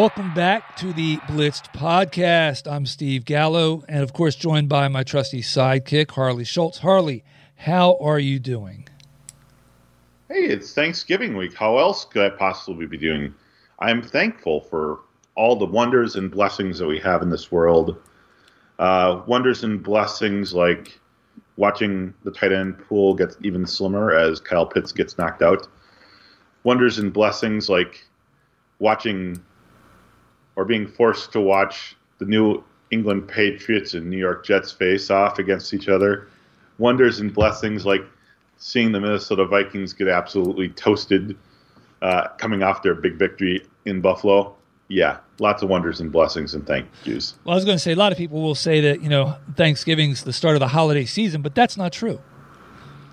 Welcome back to the Blitzed podcast. I'm Steve Gallo, and of course, joined by my trusty sidekick, Harley Schultz. Harley, how are you doing? Hey, it's Thanksgiving week. How else could I possibly be doing? I'm thankful for all the wonders and blessings that we have in this world. Uh, wonders and blessings like watching the tight end pool get even slimmer as Kyle Pitts gets knocked out. Wonders and blessings like watching or being forced to watch the New England Patriots and New York Jets face off against each other. Wonders and blessings like seeing the Minnesota Vikings get absolutely toasted uh, coming off their big victory in Buffalo. Yeah, lots of wonders and blessings and thank yous. Well, I was going to say a lot of people will say that, you know, Thanksgiving's the start of the holiday season, but that's not true.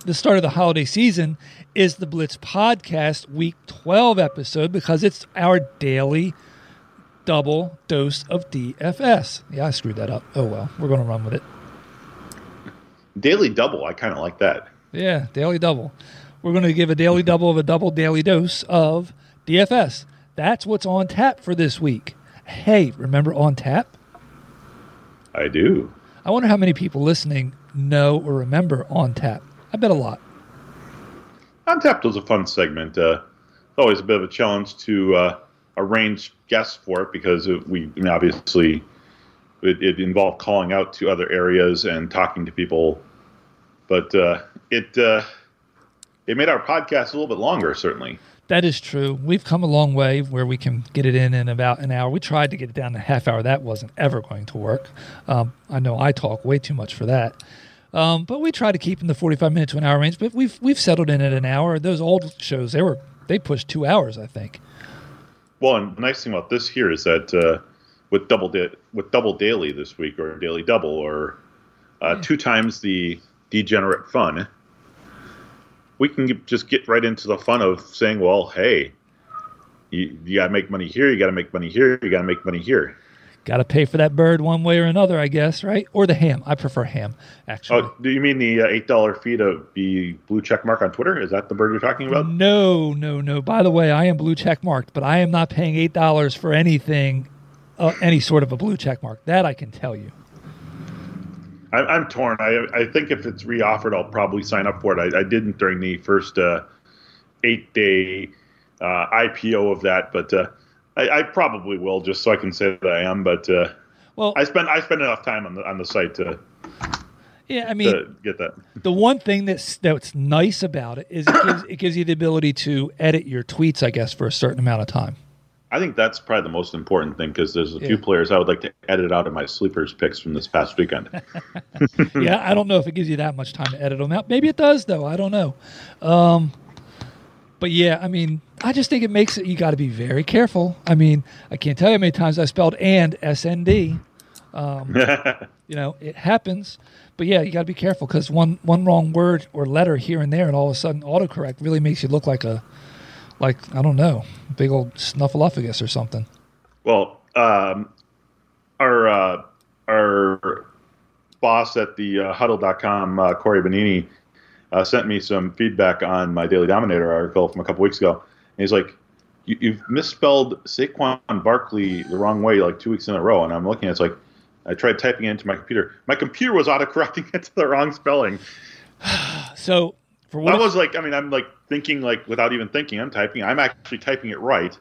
The start of the holiday season is the Blitz podcast week 12 episode because it's our daily double dose of DFS. Yeah, I screwed that up. Oh well, we're going to run with it. Daily double, I kind of like that. Yeah, daily double. We're going to give a daily double of a double daily dose of DFS. That's what's on tap for this week. Hey, remember on tap? I do. I wonder how many people listening know or remember on tap. I bet a lot. On tap was a fun segment. Uh, always a bit of a challenge to uh, arrange guests for it because it, we I mean, obviously it, it, involved calling out to other areas and talking to people, but uh, it uh, it made our podcast a little bit longer. Certainly, that is true. We've come a long way where we can get it in in about an hour. We tried to get it down to half hour. That wasn't ever going to work. Um, I know I talk way too much for that. Um, but we try to keep in the 45 minute to an hour range. But we've we've settled in at an hour. Those old shows, they were they pushed two hours, I think. Well, and the nice thing about this here is that uh, with double da- with double daily this week, or daily double, or uh, two times the degenerate fun, we can just get right into the fun of saying, well, hey, you, you got to make money here, you got to make money here, you got to make money here. Got to pay for that bird one way or another, I guess, right? Or the ham. I prefer ham, actually. Oh, do you mean the uh, eight dollar fee to be blue check mark on Twitter? Is that the bird you're talking about? No, no, no. By the way, I am blue check marked, but I am not paying eight dollars for anything, uh, any sort of a blue check mark. That I can tell you. I, I'm torn. I, I think if it's reoffered, I'll probably sign up for it. I, I didn't during the first uh, eight day uh, IPO of that, but uh, I, I, probably will just so I can say that I am. But uh, well, I spend I spend enough time on the on the site to. Yeah, I mean, get that. The one thing that's that's nice about it is it gives, it gives you the ability to edit your tweets, I guess, for a certain amount of time. I think that's probably the most important thing because there's a yeah. few players I would like to edit out of my sleepers picks from this past weekend. yeah, I don't know if it gives you that much time to edit them out. Maybe it does, though. I don't know. Um, but yeah, I mean, I just think it makes it. You got to be very careful. I mean, I can't tell you how many times I spelled and SND. Um, you know, it happens. But yeah, you got to be careful because one one wrong word or letter here and there, and all of a sudden, autocorrect really makes you look like a, like I don't know, big old snuffleupagus or something. Well, um, our uh, our boss at the uh, huddle.com, uh, Corey Bonini, uh, sent me some feedback on my Daily Dominator article from a couple weeks ago. And he's like, you, have misspelled Saquon Barkley the wrong way like two weeks in a row. And I'm looking at it, it's like, I tried typing it into my computer. My computer was autocorrecting it to the wrong spelling. so for what I was like, I mean, I'm like thinking like without even thinking, I'm typing. I'm actually typing it right,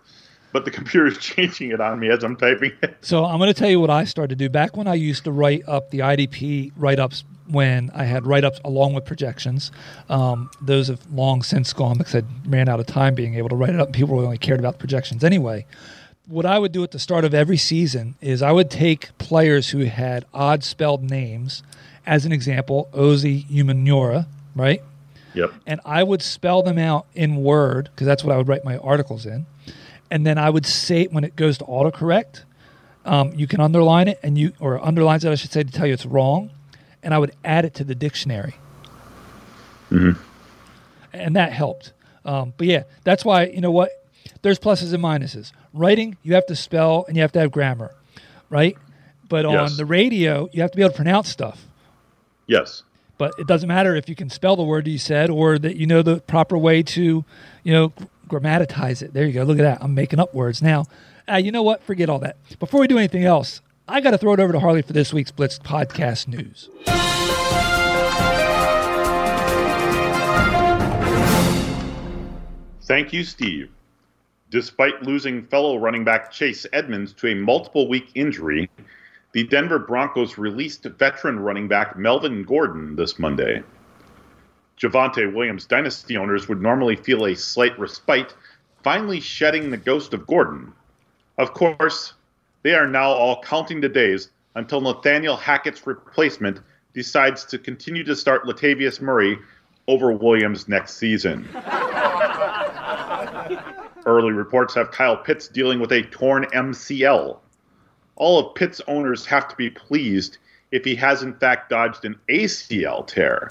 but the computer is changing it on me as I'm typing it. So I'm going to tell you what I started to do back when I used to write up the IDP write ups when I had write ups along with projections. Um, those have long since gone because I ran out of time being able to write it up. People only cared about projections anyway. What I would do at the start of every season is I would take players who had odd spelled names, as an example, Osi Umenyiora, right? Yep. And I would spell them out in Word because that's what I would write my articles in. And then I would say when it goes to autocorrect, um, you can underline it and you or underlines it, I should say, to tell you it's wrong, and I would add it to the dictionary, and that helped. Um, but yeah, that's why you know what. There's pluses and minuses. Writing, you have to spell and you have to have grammar, right? But on Yes. the radio, you have to be able to pronounce stuff. Yes. But it doesn't matter if you can spell the word you said or that you know the proper way to, you know, grammatize it. There you go. Look at that. I'm making up words now. Uh, you know what? Forget all that. Before we do anything else, I got to throw it over to Harley for this week's Blitz podcast news. Thank you, Steve. Despite losing fellow running back Chase Edmonds to a multiple week injury, the Denver Broncos released veteran running back Melvin Gordon this Monday. Javonte Williams dynasty owners would normally feel a slight respite, finally shedding the ghost of Gordon. Of course, they are now all counting the days until Nathaniel Hackett's replacement decides to continue to start Latavius Murray over Williams next season. Early reports have Kyle Pitts dealing with a torn MCL. All of Pitts' owners have to be pleased if he has in fact dodged an ACL tear.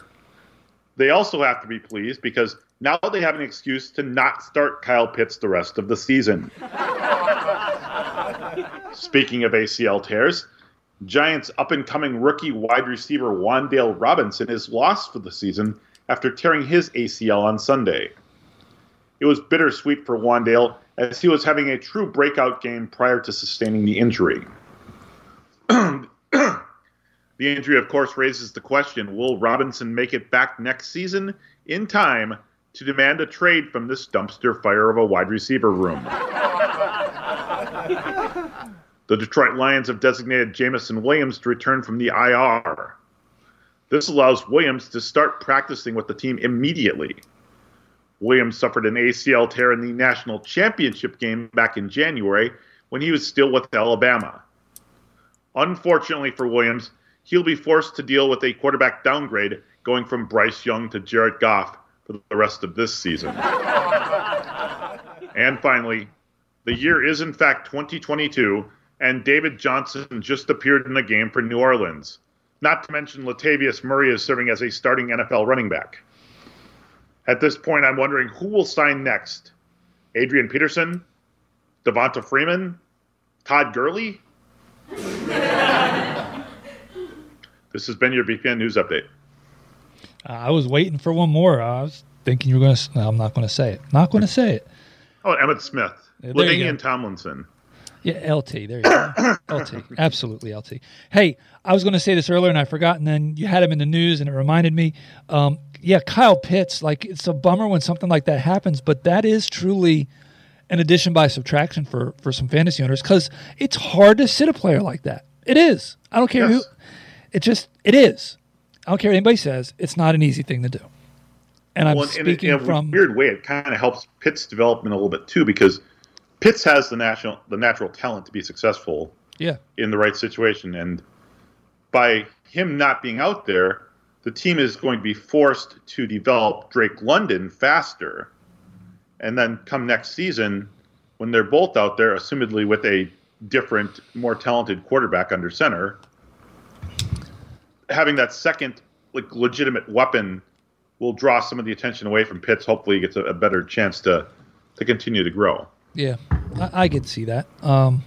They also have to be pleased because now they have an excuse to not start Kyle Pitts the rest of the season. Speaking of ACL tears, Giants up and coming rookie wide receiver Wandale Robinson is lost for the season after tearing his ACL on Sunday. It was bittersweet for Wandale as he was having a true breakout game prior to sustaining the injury. The injury, of course, raises the question will Robinson make it back next season in time to demand a trade from this dumpster fire of a wide receiver room? the Detroit Lions have designated Jameson Williams to return from the IR. This allows Williams to start practicing with the team immediately. Williams suffered an ACL tear in the national championship game back in January when he was still with Alabama. Unfortunately for Williams, he'll be forced to deal with a quarterback downgrade going from Bryce Young to Jared Goff for the rest of this season. and finally, the year is in fact 2022, and David Johnson just appeared in the game for New Orleans. Not to mention Latavius Murray is serving as a starting NFL running back. At this point, I'm wondering who will sign next? Adrian Peterson? Devonta Freeman? Todd Gurley? this has been your BPN News Update. Uh, I was waiting for one more. I was thinking you were going to. No, I'm not going to say it. Not going to say it. Oh, Emmitt Smith. Yeah, you LaDainian. Tomlinson. Yeah, LT. There you go. LT. Absolutely LT. Hey, I was going to say this earlier and I forgot, and then you had him in the news and it reminded me. Um, yeah, Kyle Pitts. Like it's a bummer when something like that happens, but that is truly an addition by subtraction for for some fantasy owners because it's hard to sit a player like that. It is. I don't care Yes. who. It just it is. I don't care what anybody says. It's not an easy thing to do. And I'm Well, and in, speaking in a from weird way, it kind of helps Pitt's development a little bit too, because Pitts has the national, the natural talent to be successful yeah. in the right situation, and by him not being out there, the team is going to be forced to develop Drake London faster, and then come next season, when they're both out there, assumedly with a different, more talented quarterback under center, having that second like legitimate weapon will draw some of the attention away from Pitts. Hopefully, he gets a, a better chance to to continue to grow. Yeah, I, I could see that. Um,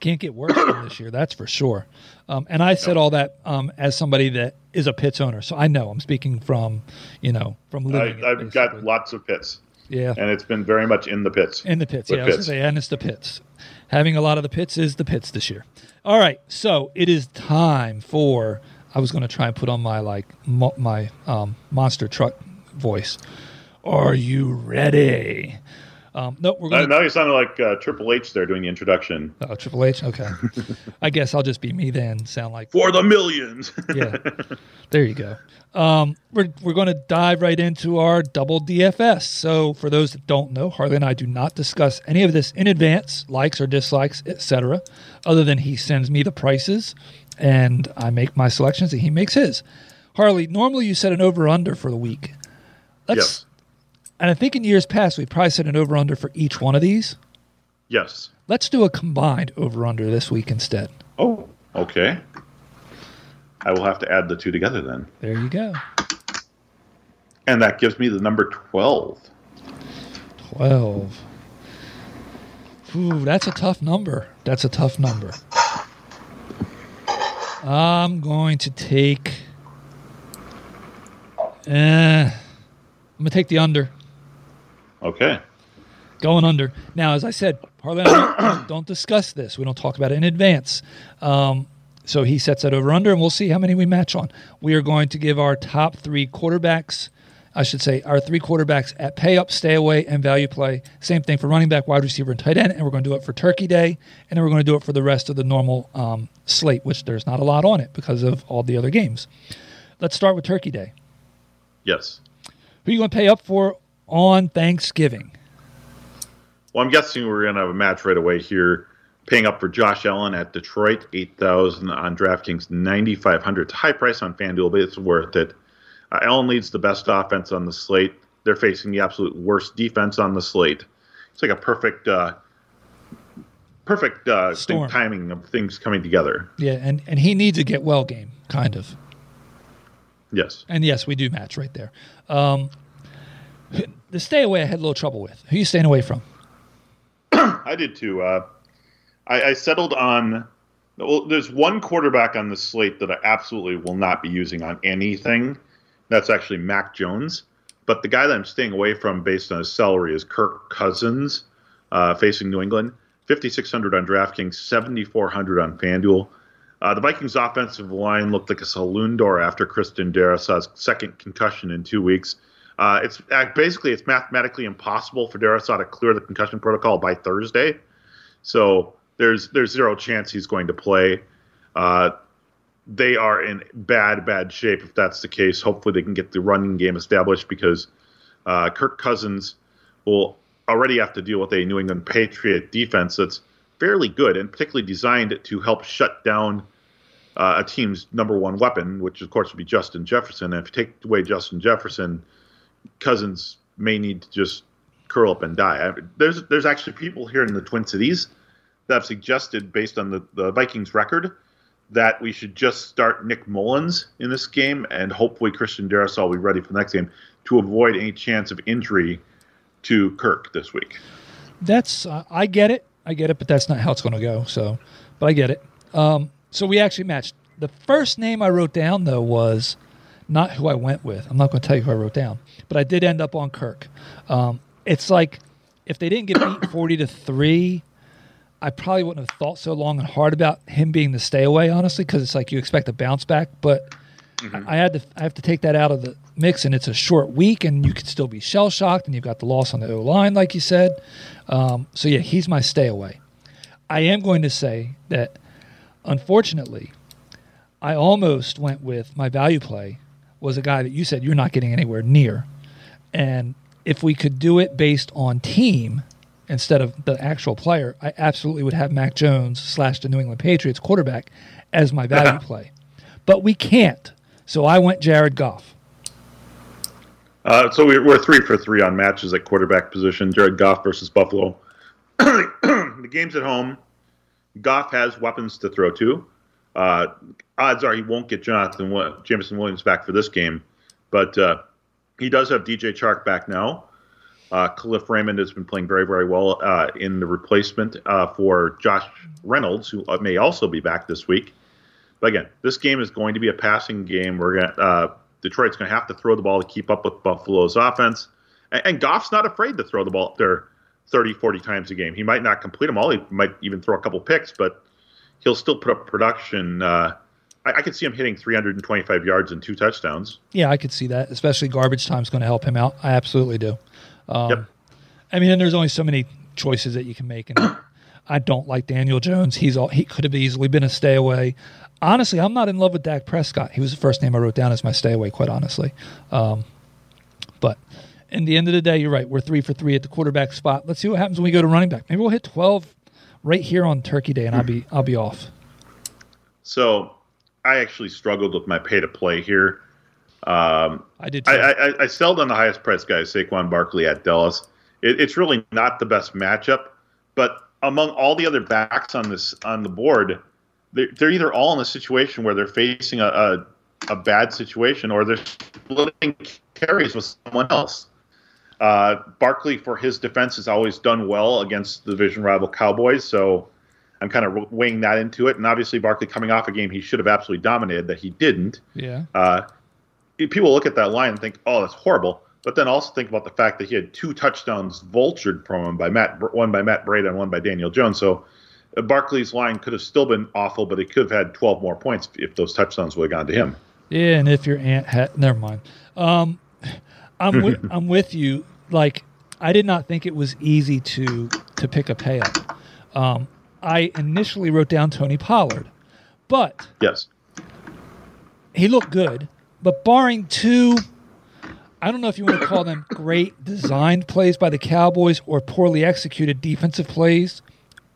can't get worse than this year, that's for sure. Um, and I said all that um, as somebody that is a Pitts owner, so I know I'm speaking from, you know, from I, living. it, I've got lots of pits, yeah, and it's been very much in the pits. in the pits. Yeah, I was gonna say, and it's the pits. Having a lot of the pits is the pits this year. All right, so it is time for. I was going to try and put on my like mo- my um, monster truck voice. Are you ready? Um, nope, we're going. to now you sounded like uh, Triple H there doing the introduction. Oh, Triple H. Okay, I guess I'll just be me then. Sound like For the millions. yeah. There you go. Um, we're we're going to dive right into our double DFS. So for those that don't know, Harley and I do not discuss any of this in advance, likes or dislikes, etc. Other than he sends me the prices, and I make my selections, and he makes his. Harley, normally you set an over under for the week. Let's, yes. and I think in years past we've probably set an over under for each one of these. Yes. Let's do a combined over under this week instead. Oh, okay. I will have to add the two together then. There you go. And that gives me the number 12. 12. Ooh, that's a tough number. That's a tough number. I'm going to take. Uh, I'm going to take the under. Okay. Going under. Now, as I said, Harley, don't, don't discuss this. We don't talk about it in advance. Um, so he sets that over under, and we'll see how many we match on. We are going to give our top three quarterbacks I should say, our three quarterbacks at pay up, stay away, and value play. Same thing for running back, wide receiver, and tight end. And we're going to do it for Turkey Day, and then we're going to do it for the rest of the normal um, slate, which there's not a lot on it because of all the other games. Let's start with Turkey Day. Yes. Who are you going to pay up for on Thanksgiving? Well, I'm guessing we're going to have a match right away here. Paying up for Josh Allen at Detroit, 8000 on DraftKings, 9500 It's a high price on FanDuel, but it's worth it. Uh, Allen leads the best offense on the slate. They're facing the absolute worst defense on the slate. It's like a perfect, uh, perfect uh, thing, timing of things coming together. Yeah, and and he needs a get well game, kind of. Yes. And yes, we do match right there. Um, the stay away, I had a little trouble with. Who are you staying away from? I did too. Uh, I, I settled on. Well, there's one quarterback on the slate that I absolutely will not be using on anything that's actually Mac Jones. But the guy that I'm staying away from based on his salary is Kirk Cousins, uh, facing New England. 5,600 on DraftKings, 7,400 on FanDuel. Uh, the Vikings' offensive line looked like a saloon door after Christian Darrisaw's second concussion in two weeks. Uh, it's uh, basically it's mathematically impossible for Darrisaw to clear the concussion protocol by Thursday, so there's there's zero chance he's going to play. Uh, they are in bad, bad shape if that's the case. Hopefully, they can get the running game established because uh, Kirk Cousins will already have to deal with a New England Patriot defense that's fairly good and particularly designed to help shut down uh, a team's number one weapon, which of course would be Justin Jefferson. And if you take away Justin Jefferson, Cousins may need to just curl up and die. I there's there's actually people here in the Twin Cities that have suggested, based on the, the Vikings record, that we should just start Nick Mullens in this game, and hopefully Christian Darrisaw will be ready for the next game to avoid any chance of injury to Kirk this week. That's uh, I get it, I get it, but that's not how it's going to go. So, but I get it. Um, so we actually matched. The first name I wrote down though was not who I went with. I'm not going to tell you who I wrote down, but I did end up on Kirk. Um, it's like if they didn't get beat 40 to three I probably wouldn't have thought so long and hard about him being the stay away, honestly, because it's like you expect a bounce back. But mm-hmm. I, had to I have to take that out of the mix, and it's a short week, and you could still be shell shocked, and you've got the loss on the O line, like you said. Um, so yeah, he's my stay away. I am going to say that, unfortunately, I almost went with my value play was a guy that you said you're not getting anywhere near, and if we could do it based on team instead of the actual player, I absolutely would have Mac Jones slash the New England Patriots quarterback as my value play. But we can't. So I went Jared Goff. Uh, so we're, we're three for three on matches at quarterback position. Jared Goff versus Buffalo. the game's at home. Goff has weapons to throw to. Uh, odds are he won't get Jonathan Jameson Williams back for this game, but uh, he does have DJ Chark back now. Uh, Kalif Raymond has been playing very, very well uh, in the replacement uh, for Josh Reynolds, who uh, may also be back this week. But again, this game is going to be a passing game. We're going uh, Detroit's going to have to throw the ball to keep up with Buffalo's offense. And, and, Goff's not afraid to throw the ball up there 30, 40 times a game. He might not complete them all. He might even throw a couple picks, but he'll still put up production. Uh, I, I could see him hitting 325 yards and two touchdowns. Yeah, I could see that. Especially garbage time is going to help him out. I absolutely do. Um, yep. I mean, and there's only so many choices that you can make, and I don't like Daniel Jones. He's all he could have easily been a stay away. Honestly, I'm not in love with Dak Prescott. He was the first name I wrote down as my stay away. Quite honestly, um, but in the end of the day, you're right. We're three for three at the quarterback spot. Let's see what happens when we go to running back. Maybe we'll hit 12 right here on Turkey Day, and I'll be I'll be off. So, I actually struggled with my pay to play here. Um, I did. I, I, I, sold on the highest price guy, Saquon Barkley at Dallas. It, it's really not the best matchup, but among all the other backs on this on the board, they're, they're either all in a situation where they're facing a, a, a bad situation or they're splitting carries with someone else. Uh, Barkley, for his defense, has always done well against the division rival Cowboys, so I'm kind of weighing that into it. And obviously, Barkley coming off a game he should have absolutely dominated that he didn't. Yeah. Uh, people look at that line and think, "Oh, that's horrible," but then also think about the fact that he had two touchdowns vultured from him by Matt, one by Matt Breida and one by Daniel Jones. So uh, Barkley's line could have still been awful, but he could have had 12 more points if those touchdowns would have gone to him. Yeah, and if your aunt had, never mind. Um, I'm with, I'm with you. Like, I did not think it was easy to to pick a pay up. Um, I initially wrote down Tony Pollard, but Yes. he looked good. But barring two, I don't know if you want to call them great designed plays by the Cowboys or poorly executed defensive plays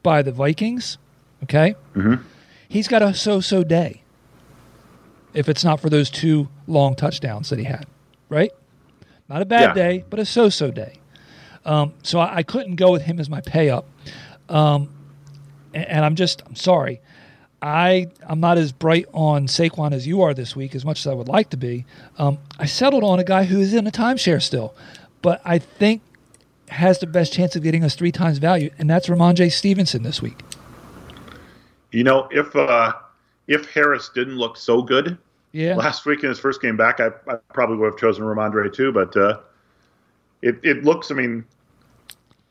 by the Vikings. Okay, Mhm. he's got a so-so day. If it's not for those two long touchdowns that he had, right? Not a bad Yeah. day, but a so-so day. Um, so I, I couldn't go with him as my pay up. Um, and, and I'm just I'm sorry. I I'm not as bright on Saquon as you are this week, as much as I would like to be. Um, I settled on a guy who is in a timeshare still, but I think has the best chance of getting us three times value, and that's Rhamondre Stevenson this week. You know, if uh, if Harris didn't look so good Yeah, last week in his first game back, I, I probably would have chosen Rhamondre too. But uh, it it looks, I mean,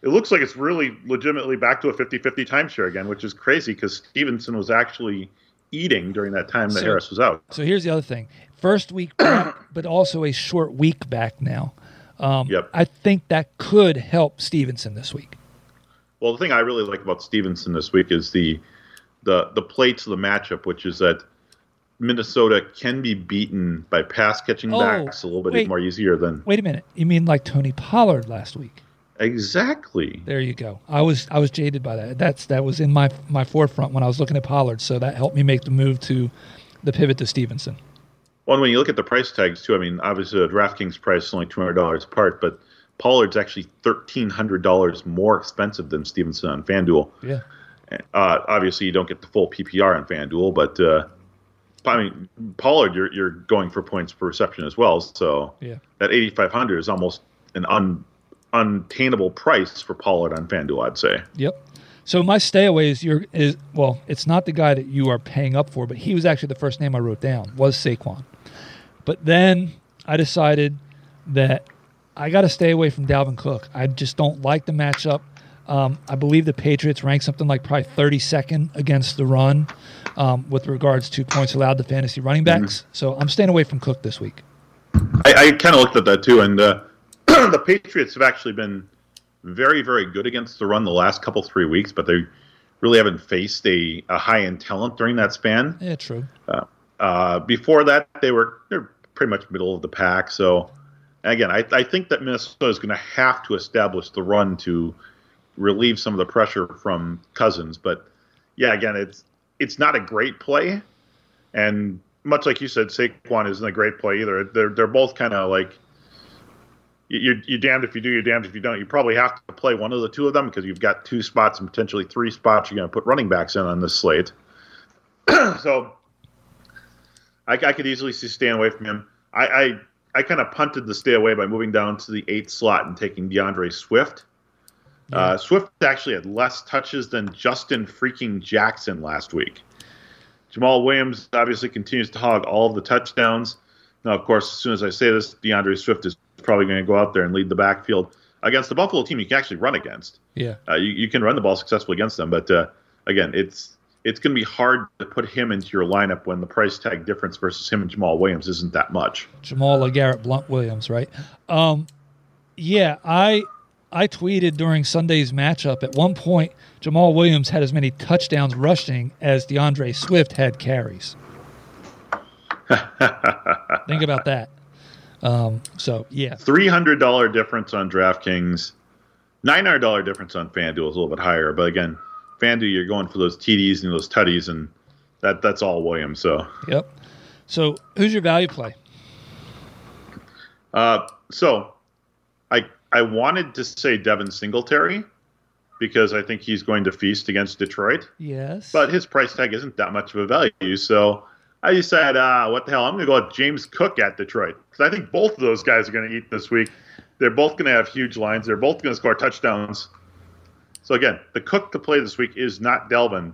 it looks like it's really legitimately back to a 50-50 timeshare again, which is crazy because Stevenson was actually eating during that time that So- Harris was out. So here's the other thing: first week back, but also a short week back now. Um, Yep. I think that could help Stevenson this week. Well, the thing I really like about Stevenson this week is the the the plates of the matchup, which is that Minnesota can be beaten by pass catching Oh, backs a little bit wait. more easier than Wait a minute, you mean like Tony Pollard last week? Exactly. There you go. I was I was jaded by that. That's that was in my my forefront when I was looking at Pollard, so that helped me make the move to the pivot to Stevenson. Well, and when you look at the price tags too, I mean, obviously the DraftKings price is only two hundred dollars apart, but Pollard's actually thirteen hundred dollars more expensive than Stevenson on FanDuel. Yeah. Uh, obviously, you don't get the full PPR on FanDuel, but uh, I mean, Pollard, you're you're going for points per reception as well. So Yeah. that eighty five hundred is almost an un untainable price for Pollard on FanDuel. I'd say. Yep. So my stay away is your is well, it's not the guy that you are paying up for, but he was actually the first name I wrote down was Saquon. But then I decided that I got to stay away from Dalvin Cook. I just don't like the matchup. Um, I believe the Patriots rank something like probably 32nd against the run um, with regards to points allowed to fantasy running backs. So I'm staying away from Cook this week. I, I kind of looked at that too, and uh, the Patriots have actually been very, very good against the run the last couple three weeks, but they really haven't faced a, a high end talent during that span. Yeah, true. Uh, before that, they were they're pretty much middle of the pack. So again, I, I think that Minnesota is going to have to establish the run to relieve some of the pressure from Cousins. But yeah, again, it's it's not a great play, and much like you said, Saquon isn't a great play either. They're they're both kind of like you're you're damned if you do, you're damned if you don't. You probably have to play one of the two of them because you've got two spots and potentially three spots you're going to put running backs in on this slate. so I, I could easily see staying away from him. I I, I kind of punted the stay away by moving down to the eighth slot and taking DeAndre Swift. Uh, Swift actually had less touches than Justin freaking Jackson last week. Jamaal Williams obviously continues to hog all of the touchdowns. Now, of course, as soon as I say this, DeAndre Swift is probably going to go out there and lead the backfield against the Buffalo team you can actually run against. Yeah. Uh, you, you can run the ball successfully against them, but uh, again, it's it's going to be hard to put him into your lineup when the price tag difference versus him and Jamaal Williams isn't that much. Jamaal LeGarrette Blunt Williams, right? Um, yeah, I I tweeted during Sunday's matchup. At one point, Jamaal Williams had as many touchdowns rushing as DeAndre Swift had carries. Think about that. Um, so yeah, Three hundred dollar difference on DraftKings, nine hundred dollar difference on FanDuel is a little bit higher, but again, FanDuel you're going for those TDs and those tutties, and that that's all Williams. So, yep. So who's your value play? uh, so I I wanted to say Devin Singletary, because I think he's going to feast against Detroit. Yes. But his price tag isn't that much of a value. So I decided, uh, what the hell? I'm going to go with James Cook at Detroit because I think both of those guys are going to eat this week. They're both going to have huge lines. They're both going to score touchdowns. So again, the Cook to play this week is not Dalvin.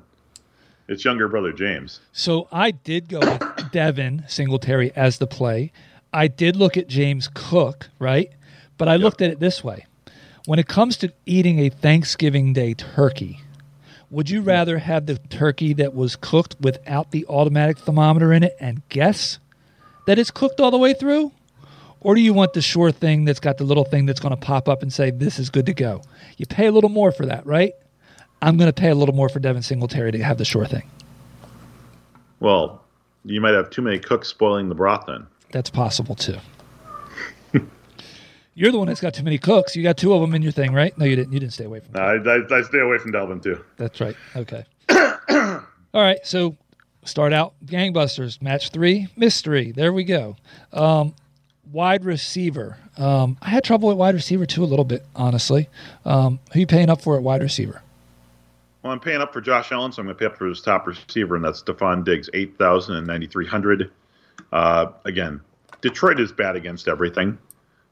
It's younger brother James. So I did go with Devin Singletary as the play. I did look at James Cook, right? But I looked at it this way. When it comes to eating a Thanksgiving Day turkey, would you rather have the turkey that was cooked without the automatic thermometer in it and guess that it's cooked all the way through? Or do you want the sure thing that's got the little thing that's going to pop up and say, this is good to go? You pay a little more for that, right? I'm going to pay a little more for Devin Singletary to have the sure thing. Well, you might have too many cooks spoiling the broth then. That's possible too. You're the one that's got too many cooks. You got two of them in your thing, right? No, you didn't. You didn't stay away from. No, I, I, I stay away from Dalvin too. That's right. Okay. All right. So start out gangbusters match three mystery. There we go. Um, wide receiver. Um, I had trouble with wide receiver too a little bit, honestly. Um, who you paying up for at wide receiver? Well, I'm paying up for Josh Allen, so I'm going to pay up for his top receiver, and that's Stefon Diggs, eight thousand and ninety three hundred. Uh, again, Detroit is bad against everything.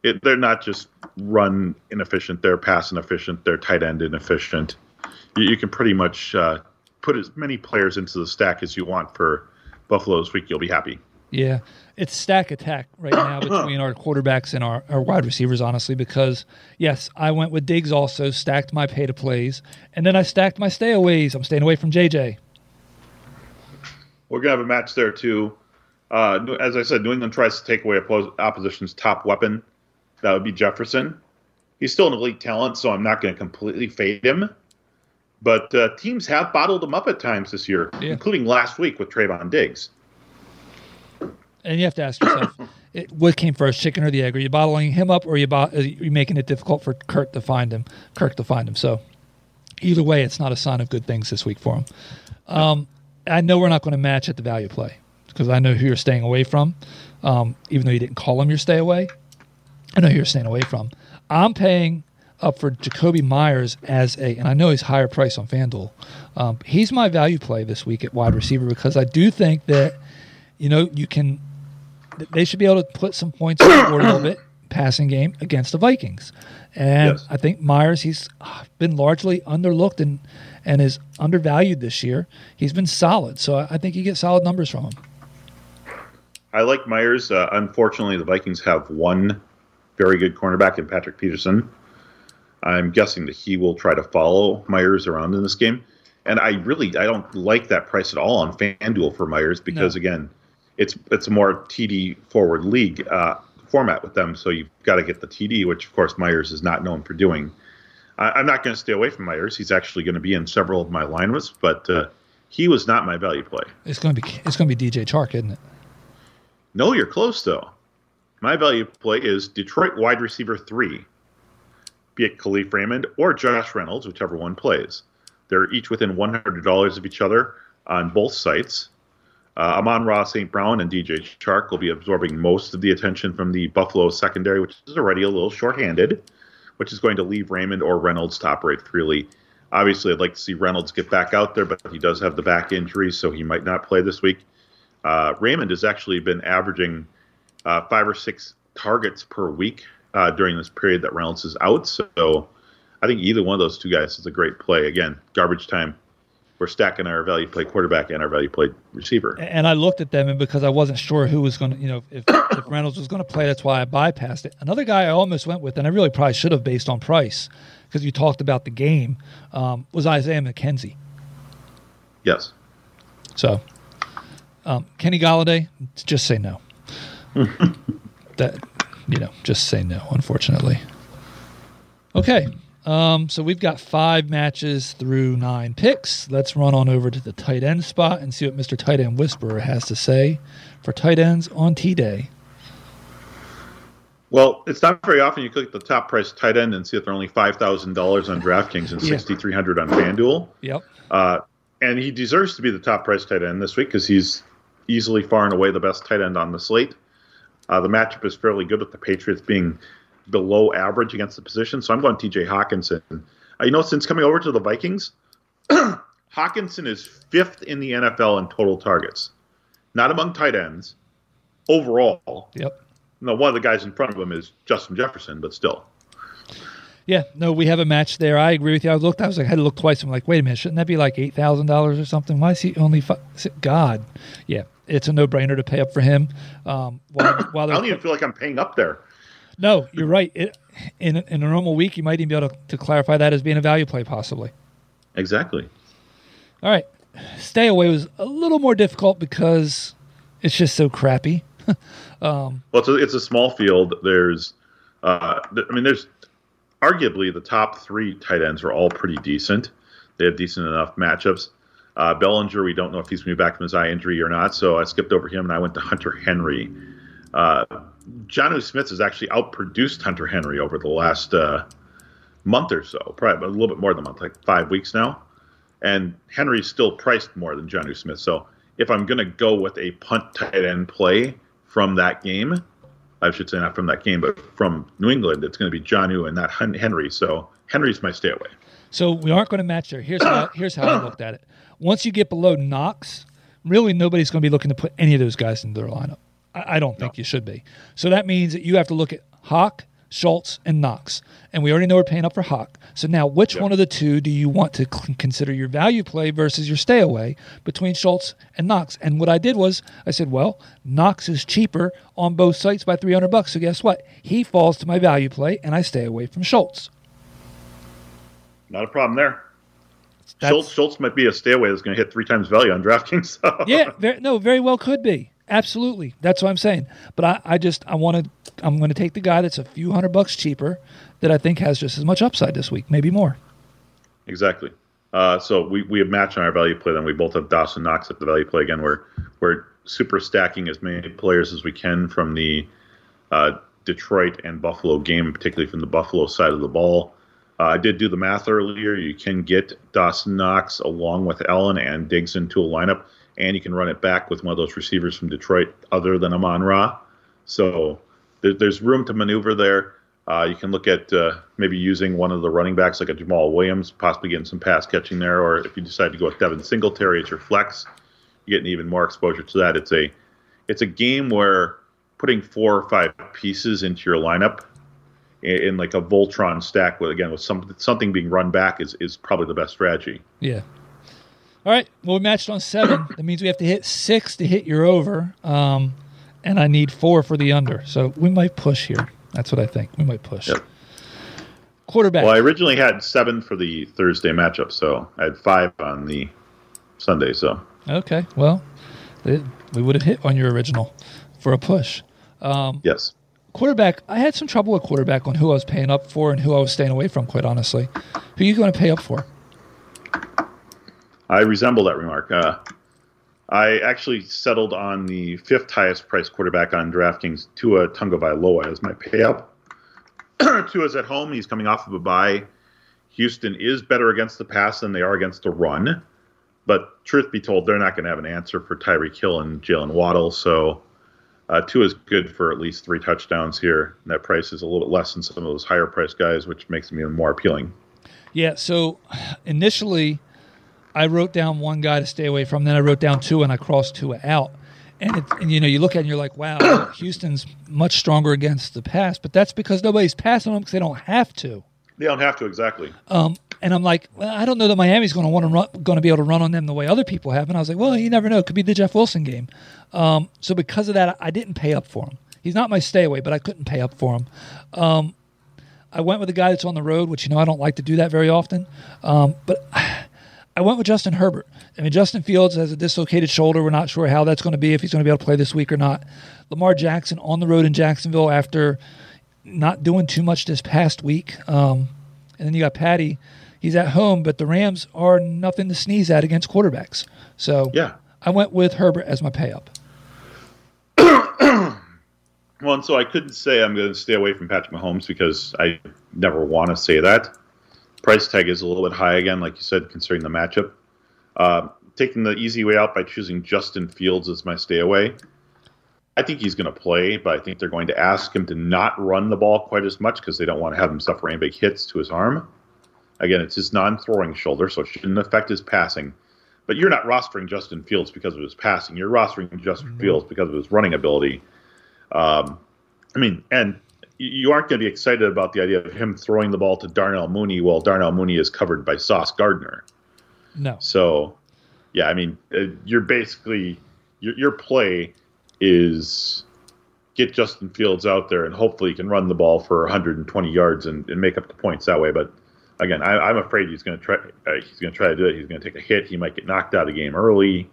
It, they're not just run inefficient; they're pass inefficient. They're tight end inefficient. You, you can pretty much uh, put as many players into the stack as you want for Buffalo this week. You'll be happy. Yeah, it's stack attack right now between our quarterbacks and our, our wide receivers, honestly, because, yes, I went with Diggs also, stacked my pay to plays, and then I stacked my stayaways. I'm staying away from JJ. We're going to have a match there, too. Uh, as I said, New England tries to take away oppos- opposition's top weapon. That would be Jefferson. He's still an elite talent, so I'm not going to completely fade him. But uh, teams have bottled him up at times this year, Yeah. including last week with Trevon Diggs. And you have to ask yourself, it, what came first, chicken or the egg? Are you bottling him up, or are you, bo- are you making it difficult for Kurt to find him? Kirk to find him. So, either way, it's not a sign of good things this week for him. Um, I know we're not going to match at the value play because I know who you're staying away from. Um, even though you didn't call him your stay away, I know you're staying away from. I'm paying up for Jakobi Meyers as a, and I know he's higher price on FanDuel. Um, he's my value play this week at wide receiver because I do think that, you know, you can, they should be able to put some points on the board a little bit passing game against the Vikings. And Yes. I think Meyers, he's uh, been largely underlooked and, and is undervalued this year. He's been solid. So I I think you get solid numbers from him. I like Meyers. Uh, unfortunately, the Vikings have one very good cornerback in Patrick Peterson. I'm guessing that he will try to follow Meyers around in this game. And I really I don't like that price at all on FanDuel for Meyers because No. again, it's it's a more TD forward league uh, format with them. So you've got to get the TD, which of course Meyers is not known for doing. I, I'm not going to stay away from Meyers. He's actually going to be in several of my lineups, but uh, he was not my value play. It's going to be it's going to be DJ Chark, isn't it? No, you're close though. My value play is Detroit wide receiver three, be it Kalif Raymond or Josh Reynolds, whichever one plays. They're each within $100 of each other on both sites. Uh, Amon Ra, St. Brown, and DJ Chark will be absorbing most of the attention from the Buffalo secondary, which is already a little shorthanded, which is going to leave Raymond or Reynolds to operate freely. Obviously, I'd like to see Reynolds get back out there, but he does have the back injury, so he might not play this week. Uh, Raymond has actually been averaging uh, five or six targets per week uh, during this period that Reynolds is out. So I think either one of those two guys is a great play. Again, garbage time. We're stacking our value play quarterback and our value play receiver. And I looked at them, and because I wasn't sure who was going to, you know, if, if Reynolds was going to play, that's why I bypassed it. Another guy I almost went with, and I really probably should have based on price, because you talked about the game, um, was Isaiah McKenzie. Yes. So, um, Kenny Golladay, just say no. That, you know, just say no. Unfortunately. Okay. Um, so we've got five matches through nine picks. Let's run on over to the tight end spot and see what Mr. Tight End Whisperer has to say for tight ends on T Day. Well, it's not very often you click the top price tight end and see that they're only five thousand dollars on DraftKings and Yeah. sixty three hundred on FanDuel. Yep. Uh, and he deserves to be the top price tight end this week because he's easily far and away the best tight end on the slate. Uh, the matchup is fairly good with the Patriots being below average against the position, so I'm going T.J. Hockenson. You know since coming over to the Vikings, Hockenson is fifth in the NFL in total targets, not among tight ends. Overall, Yep. no, one of the guys in front of him is Justin Jefferson, but still. Yeah, no, we have a match there. I agree with you. I looked. I was like, I had to look twice. I'm like, wait a minute, shouldn't that be like eight thousand dollars or something? Why is he only? Fi-? God, yeah, it's a no brainer to pay up for him. Um, while, while I don't even feel like I'm paying up there. no, you're right. It, in in a normal week, you might even be able to, to clarify that as being a value play, possibly. Exactly. All right, stay away was a little more difficult because it's just so crappy. Well, it's a, it's a small field. There's, uh, I mean, there's arguably the top three tight ends are all pretty decent. They have decent enough matchups. Uh, Bellinger, we don't know if he's going to be back from his eye injury or not, so I skipped over him and I went to Hunter Henry. Uh, Jonnu Smith has actually outproduced Hunter Henry over the last uh, month or so, probably a little bit more than a month, like five weeks now. And Henry's still priced more than Jonnu Smith. So if I'm going to go with a punt tight end play from that game, I should say not from that game, but from New England, it's going to be Jonnu and not Henry. So Henry's my stay away. So we aren't going to match there. Here's how here's how I looked at it. Once you get below Knox, really nobody's going to be looking to put any of those guys into their lineup. I, I don't think you should be. So that means that you have to look at Hawk, Schultz, and Knox. And we already know we're paying up for Hawk. So now, which one of the two do you want to consider your value play versus your stay away between Schultz and Knox? And what I did was I said, well, Knox is cheaper on both sites by 300 bucks. So guess what? He falls to my value play, and I stay away from Schultz. Not a problem there. That's- Schultz, Schultz might be a stay away that's going to hit three times value on DraftKings. So. yeah, very, no, very well could be. Absolutely, that's what I'm saying. But I, I just I want to I'm going to take the guy that's a few hundred bucks cheaper that I think has just as much upside this week, maybe more. Exactly. Uh, so we, we have matched on our value play. Then we both have Dawson Knox at the value play again. We're we're super stacking as many players as we can from the uh, Detroit and Buffalo game, particularly from the Buffalo side of the ball. Uh, I did do the math earlier. You can get Dawson Knox along with Allen and Diggs into a lineup, and you can run it back with one of those receivers from Detroit other than Amon Ra. So there, there's room to maneuver there. Uh, you can look at uh, maybe using one of the running backs like a Jamaal Williams, possibly getting some pass catching there, or if you decide to go with Devin Singletary as your flex, you're getting even more exposure to that. It's a it's a game where putting four or five pieces into your lineup in, in like a Voltron stack with again with some something being run back is is probably the best strategy. Yeah. All right. Well, we matched on seven. that means we have to hit six to hit your over, um, and I need four for the under. So we might push here. That's what I think. We might push. Yep. Quarterback. Well, I originally had seven for the Thursday matchup, so I had five on the Sunday. So okay. Well, it, we would have hit on your original for a push. yes, quarterback, I had some trouble with quarterback on who I was paying up for and who I was staying away from, quite honestly. Who are you going to pay up for? I resemble that remark. Uh, I actually settled on the fifth highest priced quarterback on DraftKings, Tua Tagovailoa, as my pay up. Tua's at home. He's coming off of a bye. Houston is better against the pass than they are against the run. But truth be told, they're not going to have an answer for Tyreek Hill and Jaylen Waddle. So uh, is good for at least three touchdowns here. And that price is a little bit less than some of those higher priced guys, which makes him even more appealing. Yeah, so initially I wrote down one guy to stay away from, then I wrote down two and I crossed two out. And, it, and you know, you look at it and you're like, wow, Houston's much stronger against the pass, but that's because nobody's passing them because they don't have to. They don't have to exactly. Um, and I'm like, well, I don't know that Miami's going to want to run, going to be able to run on them the way other people have. And I was like, well, you never know. It could be the Jeff Wilson game. Um, so because of that, I didn't pay up for him. He's not my stay away, but I couldn't pay up for him. Um, I went with a guy that's on the road, which you know I don't like to do that very often. Um, but I went with Justin Herbert. I mean, Justin Fields has a dislocated shoulder. We're not sure how that's going to be, if he's going to be able to play this week or not. Lamar Jackson on the road in Jacksonville after not doing too much this past week. Um, and then you got Patty. He's at home, but the Rams are nothing to sneeze at against quarterbacks. So Yeah. I went with Herbert as my pay up. Well, and so I couldn't say I'm going to stay away from Patrick Mahomes because I never want to say that. Price tag is a little bit high again, like you said, considering the matchup. Uh, taking the easy way out by choosing Justin Fields as my stay away. I think he's going to play, but I think they're going to ask him to not run the ball quite as much because they don't want to have him suffer any big hits to his arm. Again, it's his non-throwing shoulder, so it shouldn't affect his passing. But you're not rostering Justin Fields because of his passing. You're rostering Justin mm-hmm. Fields because of his running ability. Um, I mean, and you aren't going to be excited about the idea of him throwing the ball to Darnell Mooney while Darnell Mooney is covered by Sauce Gardner. No. So, yeah, I mean, uh, you're basically your, your play is get Justin Fields out there and hopefully he can run the ball for 120 yards and, and make up the points that way. But again, I, am afraid he's going to try. Uh, he's going to try to do it. He's going to take a hit. He might get knocked out of the game early.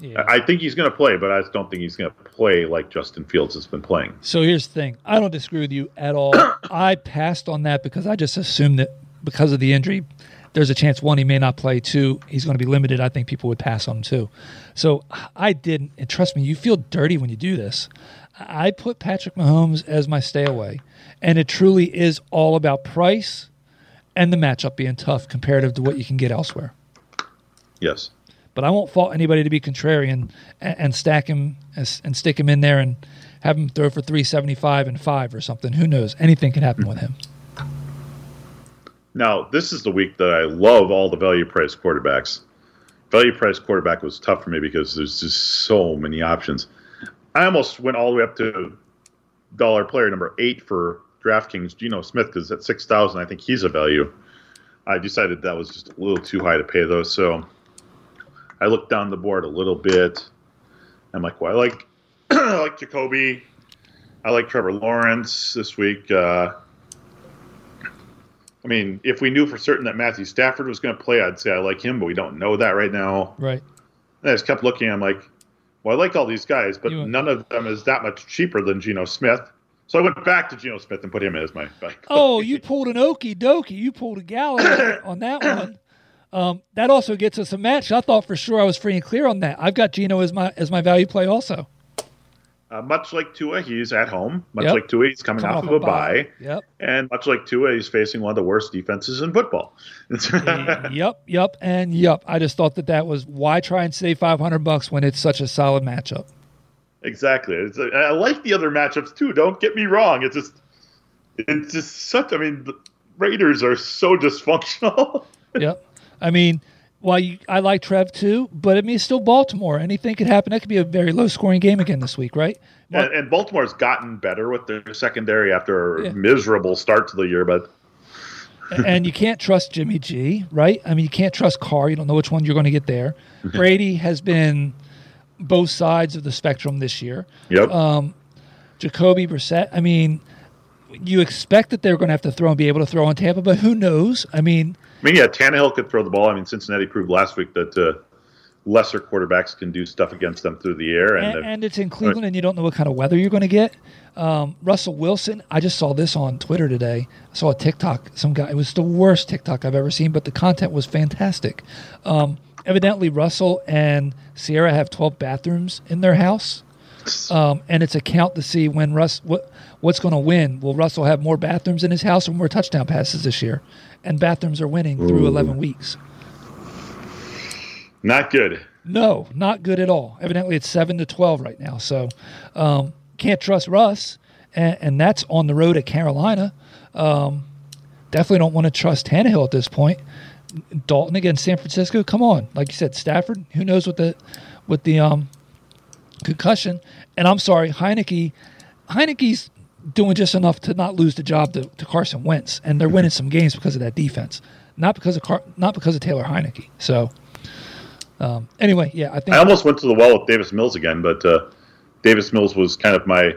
Yeah. I think he's going to play, but I just don't think he's going to play like Justin Fields has been playing. So here's the thing: I don't disagree with you at all. I passed on that because I just assumed that because of the injury, there's a chance one he may not play. Two, he's going to be limited. I think people would pass on him too. So I didn't. And trust me, you feel dirty when you do this. I put Patrick Mahomes as my stay away, and it truly is all about price and the matchup being tough comparative to what you can get elsewhere. Yes. But I won't fault anybody to be contrarian and, and stack him and stick him in there and have him throw for 375 and five or something. Who knows? Anything can happen with him. Now, this is the week that I love all the value price quarterbacks. Value price quarterback was tough for me because there's just so many options. I almost went all the way up to dollar player number eight for DraftKings Geno Smith because at six thousand, I think he's a value. I decided that was just a little too high to pay those, so I looked down the board a little bit. I'm like, well, I like I like Jacoby. I like Trevor Lawrence this week. Uh, I mean, if we knew for certain that Matthew Stafford was going to play, I'd say I like him, but we don't know that right now. Right. And I just kept looking. I'm like, well, I like all these guys, but none of them is that much cheaper than Geno Smith. So I went back to Geno Smith and put him as my. my oh, you pulled an okey dokey. You pulled a Gallo on that one. Um, that also gets us a match. I thought for sure I was free and clear on that. I've got Geno as my as my value play also. Uh, much like Tua, he's at home. Much yep. like Tua, he's coming, coming off, off, of a bye. bye. Yep. And much like Tua, he's facing one of the worst defenses in football. yep, yep, and yep. I just thought that that was why try and save 500 bucks when it's such a solid matchup. Exactly. It's, I like the other matchups too. Don't get me wrong. It's just, it's just such. I mean, the Raiders are so dysfunctional. yep. I mean, while you, I like Trev too, but I mean, it's still Baltimore. Anything could happen. That could be a very low scoring game again this week, right? and, and, Baltimore's gotten better with their secondary after a yeah. miserable start to the year, but. and you can't trust Jimmy G, right? I mean, you can't trust Carr. You don't know which one you're going to get there. Brady has been both sides of the spectrum this year. Yep. Um, Jacoby Brissett. I mean, you expect that they're going to have to throw and be able to throw on Tampa, but who knows? I mean, I mean, yeah, Tannehill could throw the ball. I mean, Cincinnati proved last week that uh, lesser quarterbacks can do stuff against them through the air. And, and, and it's in Cleveland, and you don't know what kind of weather you're going to get. Um, Russell Wilson, I just saw this on Twitter today. I saw a TikTok. Some guy. It was the worst TikTok I've ever seen, but the content was fantastic. Um, evidently, Russell and Sierra have 12 bathrooms in their house. Um, and it's a count to see when Russ what what's going to win. Will Russell have more bathrooms in his house or more touchdown passes this year? And bathrooms are winning through 11 weeks. Not good. No, not good at all. Evidently, it's seven to 12 right now. So um, can't trust Russ, and, and, that's on the road at Carolina. Um, definitely don't want to trust Tannehill at this point. Dalton against San Francisco. Come on, like you said, Stafford. Who knows what the with the um, concussion? And I'm sorry, Heinicke. Heinicke's doing just enough to not lose the job to, to Carson Wentz, and they're winning some games because of that defense, not because of Car- not because of Taylor Heinicke. So, um, anyway, yeah, I think I almost went to the well with Davis Mills again, but uh, Davis Mills was kind of my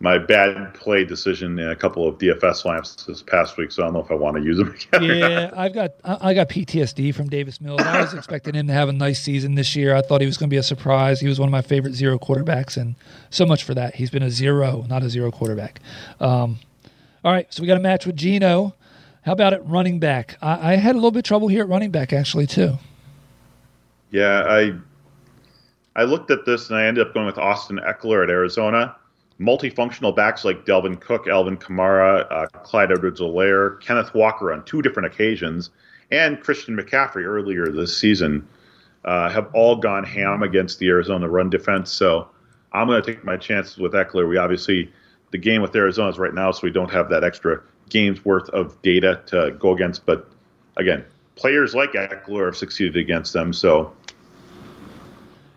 my bad play decision in a couple of DFS lamps this past week, so I don't know if I want to use them again. Yeah, I've got I got PTSD from Davis Mills. I was expecting him to have a nice season this year. I thought he was going to be a surprise. He was one of my favorite zero quarterbacks, and so much for that. He's been a zero, not a zero quarterback. Um, all right, so we got a match with Geno. How about it running back? I, I had a little bit of trouble here at running back actually too. Yeah, I I looked at this and I ended up going with Austin Ekeler at Arizona multifunctional backs like Dalvin Cook, Alvin Kamara, uh, Clyde Edwards-Helaire, Kenneth Walker on two different occasions, and Christian McCaffrey earlier this season uh, have all gone ham against the Arizona run defense. So I'm going to take my chances with Ekeler. We obviously the game with Arizona is right now, so we don't have that extra game's worth of data to go against. But again, players like Ekeler have succeeded against them. So,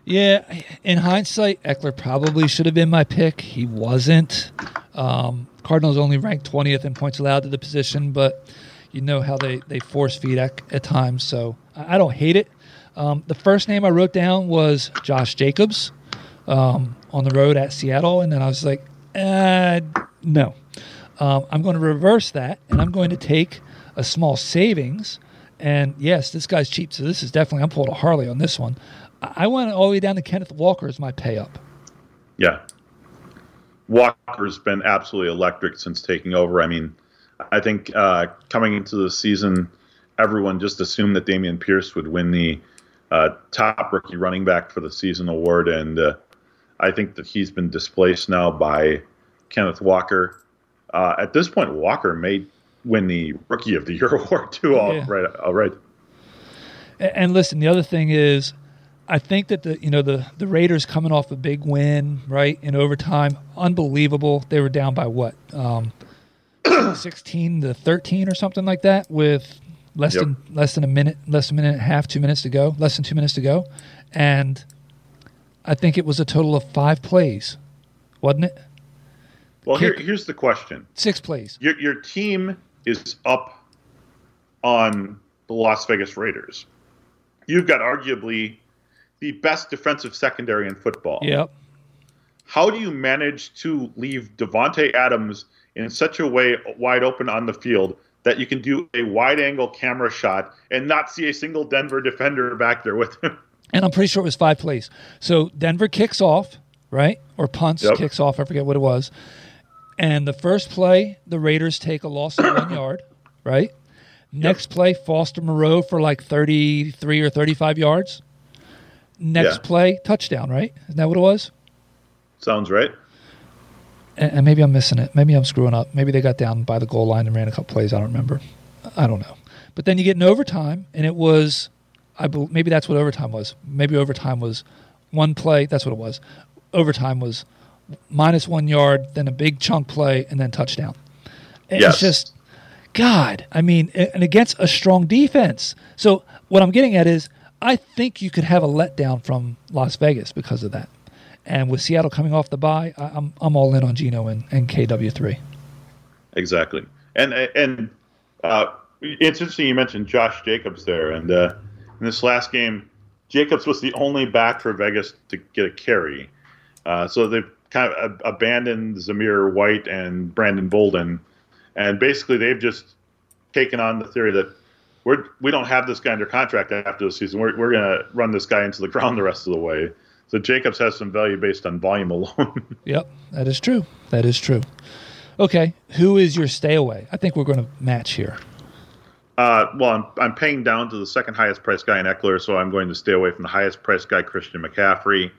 yeah, in hindsight, Ekeler probably should have been my pick. He wasn't. Um, Cardinals only ranked 20th in points allowed to the position, but you know how they, they force feed at, at times. So I, don't hate it. Um, the first name I wrote down was Josh Jacobs um, on the road at Seattle, and then I was like, uh, no. Um, I'm going to reverse that, and I'm going to take a small savings. And yes, this guy's cheap, so this is definitely I'm pulling a Harley on this one. I went all the way down to Kenneth Walker as my pay up. Yeah, Walker's been absolutely electric since taking over. I mean, I think uh, coming into the season, everyone just assumed that Dameon Pierce would win the uh, top rookie running back for the season award, and uh, I think that he's been displaced now by Kenneth Walker. Uh, at this point, Walker may win the Rookie of the Year award too. All yeah. right, all right. And listen, the other thing is, I think that the you know the the Raiders coming off a big win right in overtime, unbelievable. They were down by what, um, sixteen to thirteen or something like that, with less yep. than less than a minute, less than a minute and a half, two minutes to go, less than two minutes to go, and I think it was a total of five plays, wasn't it? Well, here, here's the question: six plays. Your your team is up on the Las Vegas Raiders. You've got arguably the best defensive secondary in football. Yep. How do you manage to leave Davante Adams in such a way wide open on the field that you can do a wide angle camera shot and not see a single Denver defender back there with him? And I'm pretty sure it was five plays. So Denver kicks off, right? Or punts, yep. kicks off. I forget what it was. And the first play, the Raiders take a loss of one yard, right? Next yep. play, Foster Moreau for like 33 or 35 yards. Next yeah. play, touchdown, right? Isn't that what it was? Sounds right. And, and, maybe I'm missing it. Maybe I'm screwing up. Maybe they got down by the goal line and ran a couple plays. I don't remember. I don't know. But then you get in overtime, and it was, I be, maybe that's what overtime was. Maybe overtime was one play. That's what it was. Overtime was minus one yard, then a big chunk play, and then touchdown. Yes. It's just, God, I mean, and against a strong defense. So what I'm getting at is, I think you could have a letdown from Las Vegas because of that. And with Seattle coming off the bye, I'm I'm all in on Geno and, and KW3. Exactly, and and uh, it's interesting you mentioned Josh Jacobs there, and uh, in this last game, Jacobs was the only back for Vegas to get a carry. Uh, so they've kind of abandoned Zamir White and Brandon Bolden, and basically they've just taken on the theory that we're we don't have this guy under contract after the season. We're we're gonna run this guy into the ground the rest of the way. So Jacobs has some value based on volume alone. yep, that is true. That is true. Okay, who is your stay away? I think we're going to match here. Uh, well, I'm, I'm paying down to the second highest price guy in Ekeler, so I'm going to stay away from the highest price guy, Christian McCaffrey.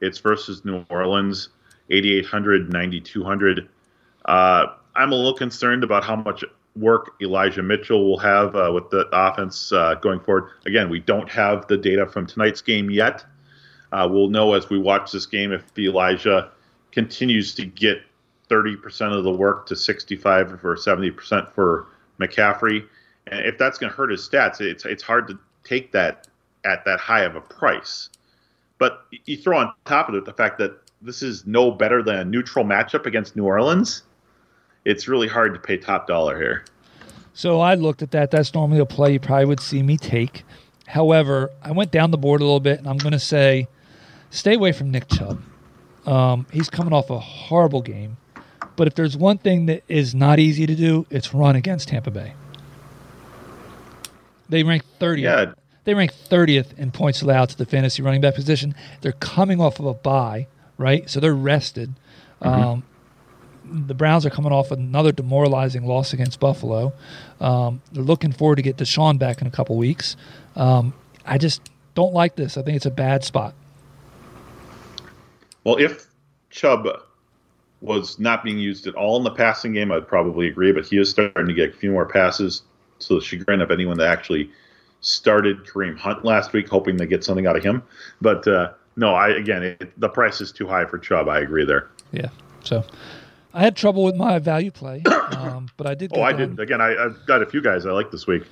It's versus New Orleans. 8,800, 9,200. Uh, I'm a little concerned about how much work Elijah Mitchell will have uh, with the offense uh, going forward. Again, we don't have the data from tonight's game yet. Uh, we'll know as we watch this game if Elijah continues to get 30% of the work to 65 or 70% for McCaffrey. And if that's going to hurt his stats, it's, it's hard to take that at that high of a price. But you throw on top of it the fact that this is no better than a neutral matchup against New Orleans, it's really hard to pay top dollar here. So I looked at that. That's normally a play you probably would see me take. However, I went down the board a little bit, and I'm going to say stay away from Nick Chubb. Um, he's coming off a horrible game. But if there's one thing that is not easy to do, it's run against Tampa Bay. They rank 30th. Yeah. They rank 30th in points allowed to the fantasy running back position. They're coming off of a bye right? So they're rested. Mm-hmm. Um, the Browns are coming off another demoralizing loss against Buffalo. Um, they're looking forward to get Deshaun back in a couple weeks. Um, I just don't like this. I think it's a bad spot. Well, if Chubb was not being used at all in the passing game, I'd probably agree. But he is starting to get a few more passes to the chagrin of anyone that actually started Kareem Hunt last week, hoping to get something out of him. But uh, no, I again, it, the price is too high for Chubb. I agree there. Yeah. So I had trouble with my value play, um, but I did. oh, I did. Again, I, have got a few guys I like this week.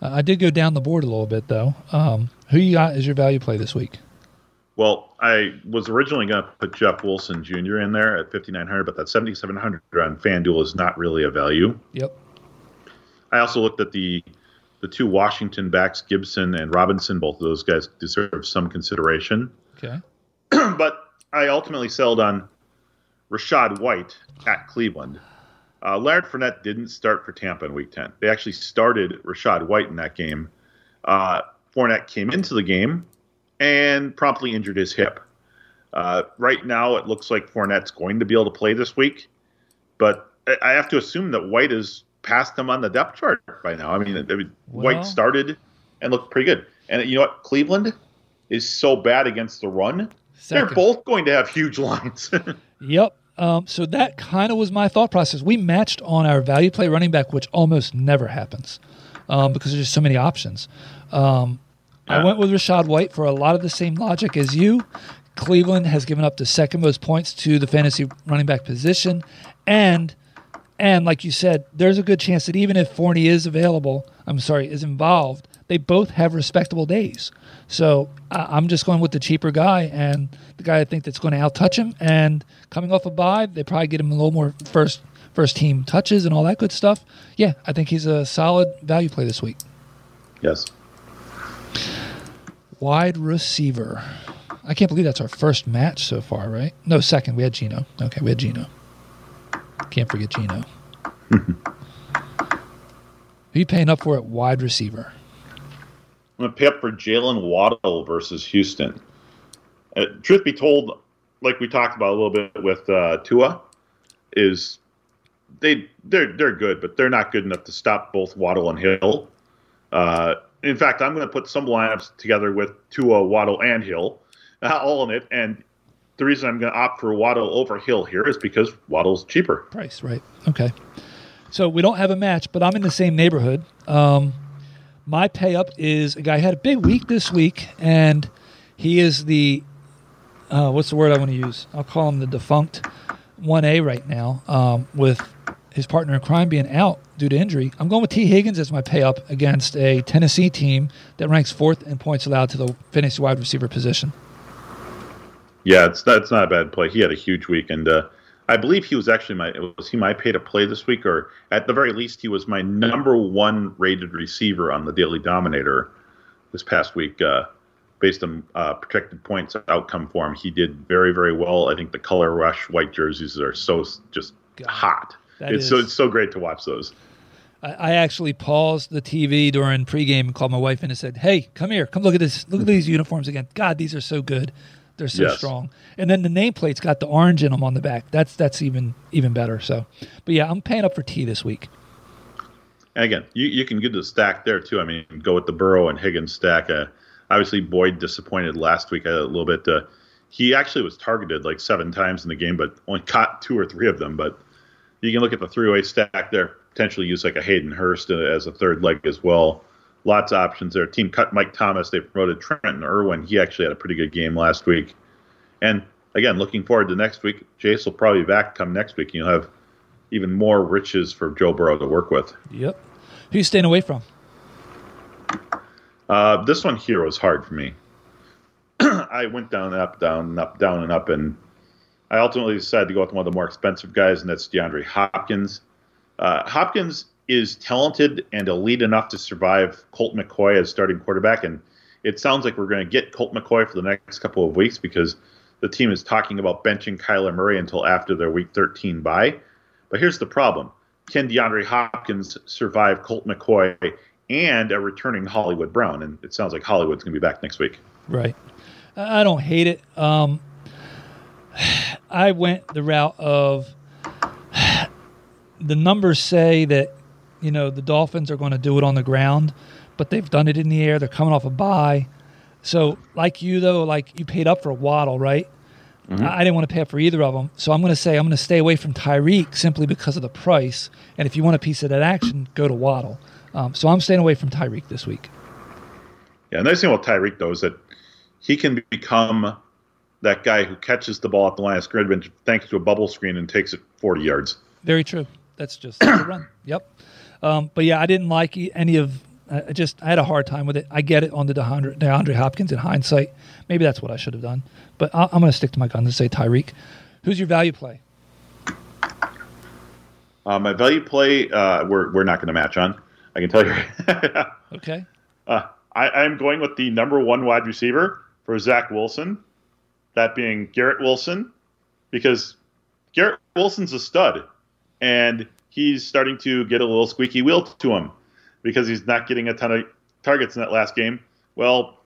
Uh, I did go down the board a little bit though. Um, who you got as your value play this week? Well, I was originally going to put Jeff Wilson Jr. in there at 5,900, but that 7,700 on FanDuel is not really a value. Yep. I also looked at the the two Washington backs, Gibson and Robinson. Both of those guys deserve some consideration. Okay. but I ultimately settled on Rachaad White at Cleveland. Uh, Leonard Fournette didn't start for Tampa in Week 10. They actually started Rachaad White in that game. Uh, Fournette came into the game and promptly injured his hip. Uh, right now, it looks like Fournette's going to be able to play this week, but I have to assume that White is past him on the depth chart by now. I mean, I mean well, White started and looked pretty good. And you know what? Cleveland is so bad against the run. they They're both going to have huge lines. yep. Um, so that kind of was my thought process. We matched on our value play running back, which almost never happens um, because there's just so many options. Um, yeah. I went with Rachaad White for a lot of the same logic as you. Cleveland has given up the second most points to the fantasy running back position, and and like you said, there's a good chance that even if Forney is available, I'm sorry, is involved, they both have respectable days. So I'm just going with the cheaper guy and the guy I think that's going to out touch him. And coming off a bye, they probably get him a little more first first team touches and all that good stuff. Yeah, I think he's a solid value play this week. Yes. Wide receiver. I can't believe that's our first match so far, right? No, second. We had Geno. Okay, we had Geno. Can't forget Geno. Who you paying up for at wide receiver? I'm gonna pay up for Jaylen Waddle versus Houston. Uh, truth be told, like we talked about a little bit with uh, Tua, is they they're they're good, but they're not good enough to stop both Waddle and Hill. Uh, in fact, I'm going to put some lineups together with Tua, Waddle, and Hill, uh, all in it, and the reason I'm going to opt for Waddle over Hill here is because Waddle's cheaper. Price, right? Okay. So we don't have a match, but I'm in the same neighborhood. Um, my pay up is a guy had a big week this week, and he is the uh, what's the word I want to use? I'll call him the defunct one A right now, um, with his partner in crime being out due to injury. I'm going with Tee Higgins as my pay up against a Tennessee team that ranks fourth in points allowed to the fantasy wide receiver position. Yeah, it's that's not a bad play. He had a huge week, and uh, I believe he was actually my was he my pay to play this week, or at the very least, he was my number one rated receiver on the Daily Dominator this past week. Uh, based on uh, projected points outcome for him, he did very very well. I think the color rush white jerseys are so just God, hot. It's is, so it's so great to watch those. I actually paused the TV during pregame and called my wife in and said, "Hey, come here, come look at this. Look at these uniforms again. God, these are so good." They're so yes. strong. And then the nameplate's got the orange in them on the back. That's that's even even better. So, but yeah, I'm paying up for Tee this week. And again, you, you can get the stack there too. I mean, go with the Burrow and Higgins stack. Uh, obviously, Boyd disappointed last week a little bit. Uh, he actually was targeted like seven times in the game, but only caught two or three of them. But you can look at the three-way stack there. Potentially use like a Hayden Hurst as a third leg as well lots of options there. Team cut Mike Thomas. They promoted Trenton Irwin. He actually had a pretty good game last week. And again, looking forward to next week. Chase will probably be back come next week. You'll have even more riches for Joe Burrow to work with. Yep. Who you staying away from? Uh, this one here was hard for me. I went down, up, down, and up, down, and up, and I ultimately decided to go with one of the more expensive guys, and that's DeAndre Hopkins. Uh, Hopkins is talented and elite enough to survive Colt McCoy as starting quarterback. And it sounds like we're going to get Colt McCoy for the next couple of weeks because the team is talking about benching Kyler Murray until after their week 13 bye. But here's the problem can DeAndre Hopkins survive Colt McCoy and a returning Hollywood Brown? And it sounds like Hollywood's going to be back next week. Right. I don't hate it. Um, I went the route of the numbers say that you know, the Dolphins are going to do it on the ground, but they've done it in the air. They're coming off a bye. So, like you, though, like you paid up for Waddle, right? Mm-hmm. I, I didn't want to pay up for either of them. So, I'm going to say I'm going to stay away from Tyreek simply because of the price. And if you want a piece of that action, go to Waddle. Um, so, I'm staying away from Tyreek this week. Yeah, the nice thing about Tyreek, though, is that he can become that guy who catches the ball at the line of scrimmage thanks to a bubble screen and takes it 40 yards. Very true. That's just the run. Yep. Um, but yeah, I didn't like any of I I just I had a hard time with it. I get it on the DeAndre, DeAndre Hopkins in hindsight. Maybe that's what I should have done. But I, I'm going to stick to my guns and say Tyreek. Who's your value play? Uh, my value play, uh, we're, we're not going to match on. I can tell you. Okay. uh, I, I'm going with the number one wide receiver for Zach Wilson, that being Garrett Wilson, because Garrett Wilson's a stud, and he's starting to get a little squeaky wheel to him because he's not getting a ton of targets in that last game. Well,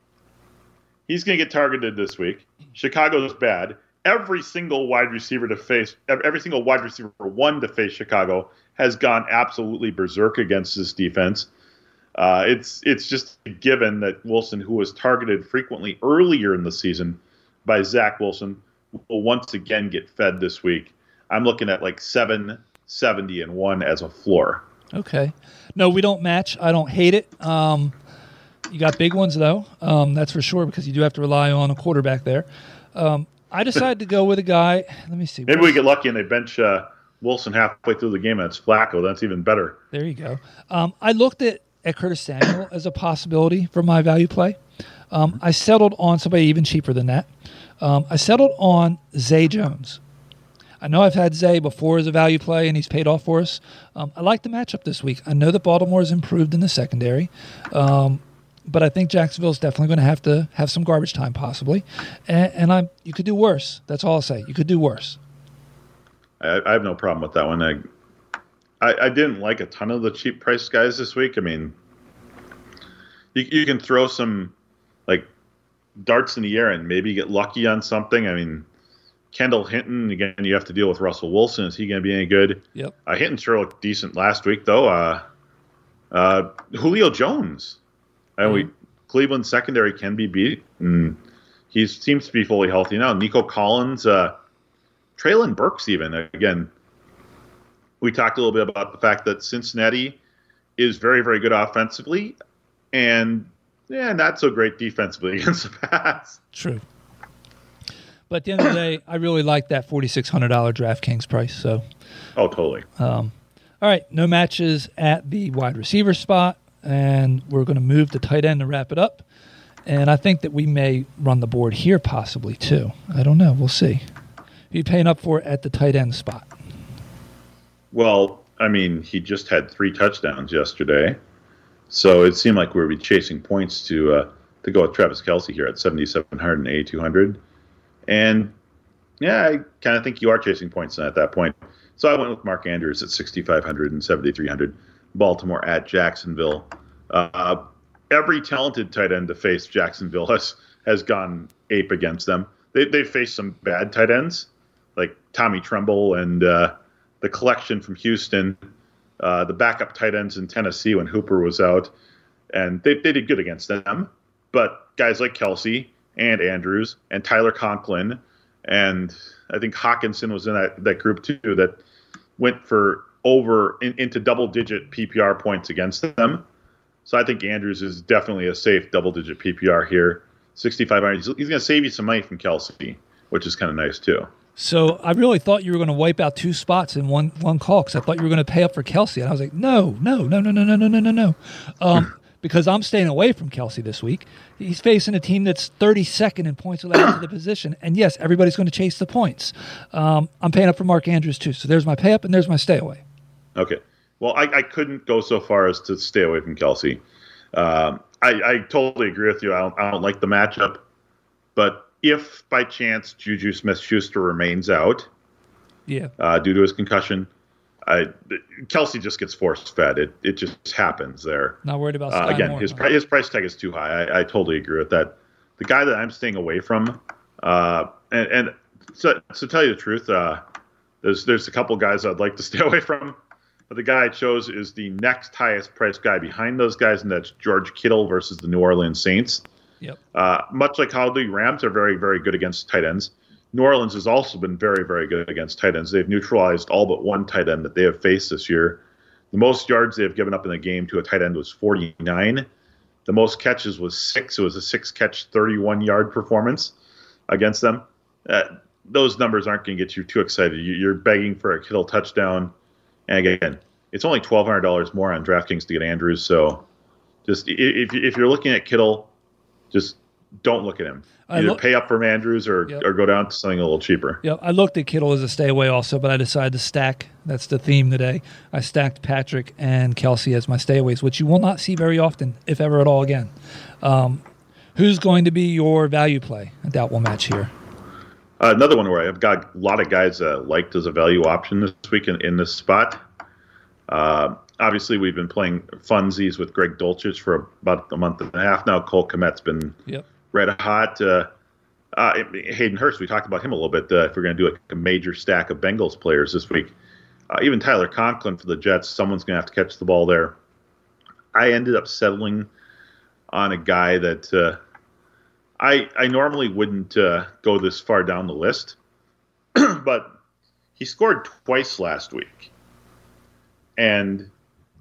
he's going to get targeted this week. Chicago's bad. Every single wide receiver to face, every single wide receiver one to face Chicago has gone absolutely berserk against this defense. Uh, it's it's just a given that Wilson, who was targeted frequently earlier in the season by Zach Wilson, will once again get fed this week. I'm looking at like seven seventy and one as a floor. Okay. No, we don't match. I don't hate it. Um, you got big ones though. Um, that's for sure because you do have to rely on a quarterback there. Um, I decided to go with a guy. Let me see. Maybe we get lucky and they bench uh, Wilson halfway through the game and it's Flacco. That's even better. There you go. Um, I looked at, at Curtis Samuel as a possibility for my value play. Um, I settled on somebody even cheaper than that. Um, I settled on Zay Jones. I know I've had Zay before as a value play, and he's paid off for us. Um, I like the matchup this week. I know that Baltimore has improved in the secondary, um, but I think Jacksonville is definitely going to have to have some garbage time, possibly. And, and I'm you could do worse. That's all I'll say. You could do worse. I, I have no problem with that one. I, I I didn't like a ton of the cheap price guys this week. I mean, you you can throw some like darts in the air and maybe get lucky on something. I mean, Kendall Hinton again. You have to deal with Russell Wilson. Is he going to be any good? Yep. Uh, Hinton sure looked decent last week though. Uh, uh, Julio Jones. And we Cleveland secondary can be beat. And he seems to be fully healthy now. Nico Collins, uh, Treylon Burks, even again. We talked a little bit about the fact that Cincinnati is very, very good offensively, and yeah, not so great defensively against the pass. True. But at the end of the day, I really like that forty-six hundred dollar DraftKings price. So, Oh, totally. all right, no matches at the wide receiver spot, and we're going to move to tight end to wrap it up. And I think that we may run the board here, possibly too. I don't know. We'll see. Who you paying up for at the tight end spot? Well, I mean, he just had three touchdowns yesterday, so it seemed like we would be chasing points to uh, to go with Travis Kelce here at 7,700 and 8,200. And yeah, I kind of think you are chasing points at that point. So I went with Mark Andrews at 6,500 and 7,300. Baltimore at Jacksonville. Uh, every talented tight end to face Jacksonville has has gone ape against them. They they faced some bad tight ends like Tommy Tremble and uh, the collection from Houston, uh, the backup tight ends in Tennessee when Hooper was out, and they they did good against them. But guys like Kelce and Andrews and Tyler Conklin and I think Hockenson was in that, that group too that went for over in, into double digit PPR points against them. So I think Andrews is definitely a safe double digit PPR here. 6,500. He's, he's going to save you some money from Kelce, which is kind of nice too. So I really thought you were going to wipe out two spots in one one call because I thought you were going to pay up for Kelce, and I was like, no, no, no, no, no, no, no, no, no, no, um, because I'm staying away from Kelce this week. He's facing a team that's 32nd in points allowed to the position, and yes, everybody's going to chase the points. Um, I'm paying up for Mark Andrews too, so there's my pay up and there's my stay away. Okay. Well, I, I couldn't go so far as to stay away from Kelce. Um, I, I totally agree with you. I don't, I don't like the matchup. But if by chance JuJu Smith-Schuster remains out Yeah, uh, due to his concussion, I, Kelce just gets force fed. It, it just happens there. not worried about Uh, again, Moore. his, his price tag is too high. I, I totally agree with that. The guy that I'm staying away from, uh, and, and so, to tell you the truth, uh, there's there's a couple guys I'd like to stay away from, but the guy I chose is the next highest priced guy behind those guys, and that's George Kittle versus the New Orleans Saints. Yep. Uh, much like how the Rams are very, very good against tight ends, New Orleans has also been very, very good against tight ends. They've neutralized all but one tight end that they have faced this year. The most yards they have given up in the game to a tight end was 49. The most catches was six. It was a six catch, 31 yard performance against them. Uh, those numbers aren't going to get you too excited. You- You're begging for a Kittle touchdown. And again, it's only $1,200 more on DraftKings to get Andrews. So Just if if you're looking at Kittle, just don't look at him. Either pay up for Andrews or yep. or go down to something a little cheaper. Yeah, I looked at Kittle as a stay away also, but I decided to stack. That's the theme today. I stacked Patrick and Kelce as my stayaways, which you will not see very often, if ever at all again. Um, who's going to be your value play? I doubt we'll match here. Uh, another one where I've got a lot of guys uh, liked as a value option this week in, in this spot. Uh, obviously, we've been playing funsies with Greg Dulcich for about a month and a half now. Cole Kmet's been yep. Red hot. Uh, uh, Hayden Hurst, we talked about him a little bit. Uh, if we're going to do a, a, major stack of Bengals players this week, even Tyler Conklin for the Jets, someone's going to have to catch the ball there. I ended up settling on a guy that I I normally wouldn't uh, go this far down the list, but he scored twice last week, and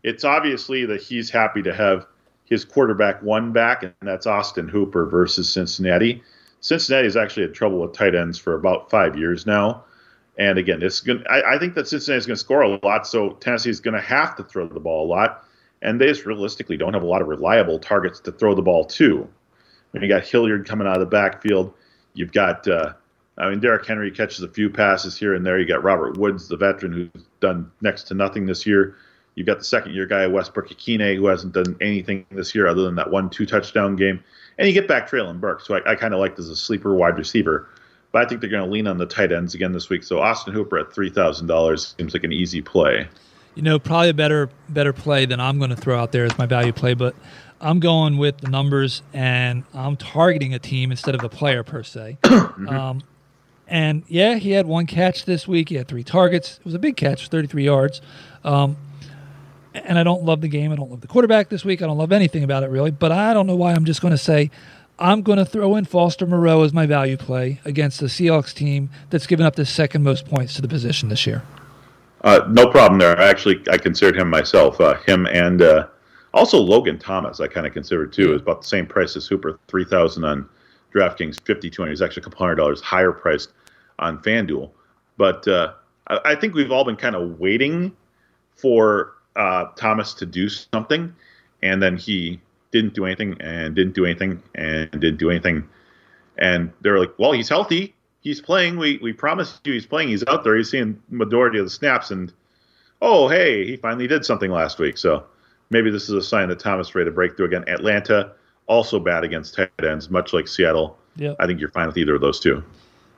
it's obviously that he's happy to have his quarterback one back, and that's Austin Hooper versus Cincinnati. Cincinnati has actually had trouble with tight ends for about five years now. And again, it's going. I, I think that Cincinnati is going to score a lot, so Tennessee is going to have to throw the ball a lot, and they just realistically don't have a lot of reliable targets to throw the ball to. You got Hilliard coming out of the backfield. You've got, uh, I mean, Derrick Henry catches a few passes here and there. You got Robert Woods, the veteran, who's done next to nothing this year. You've got the second year guy, Westbrook-Ikhine, who hasn't done anything this year other than that one two touchdown game. And you get back Treylon Burks, who I, I kind of liked as a sleeper wide receiver. But I think they're going to lean on the tight ends again this week. So Austin Hooper at $3,000 seems like an easy play. You know, probably a better better play than I'm going to throw out there as my value play, but I'm going with the numbers and I'm targeting a team instead of a player per se. mm-hmm. um, and yeah, he had one catch this week. He had three targets. It was a big catch, 33 yards. Um, and I don't love the game. I don't love the quarterback this week. I don't love anything about it really. But I don't know why. I'm just going to say I'm going to throw in Foster Moreau as my value play against the Seahawks team that's given up the second most points to the position this year. Uh, no problem there. Actually, I considered him myself. Uh, him and uh, also, Logan Thomas, I kind of consider too, is about the same price as Hooper, three thousand on DraftKings, fifty two hundred. He's actually a couple hundred dollars higher priced on FanDuel. But uh, I, I, think we've all been kind of waiting for uh, Thomas to do something, and then he didn't do anything, and didn't do anything, and didn't do anything. And they're like, "Well, he's healthy. He's playing. We we promised you he's playing. He's out there. He's seeing majority of the snaps." And oh, hey, he finally did something last week. So maybe this is a sign that Thomas ready to break through again. Atlanta also bad against tight ends, much like Seattle. Yep. I think you're fine with either of those two.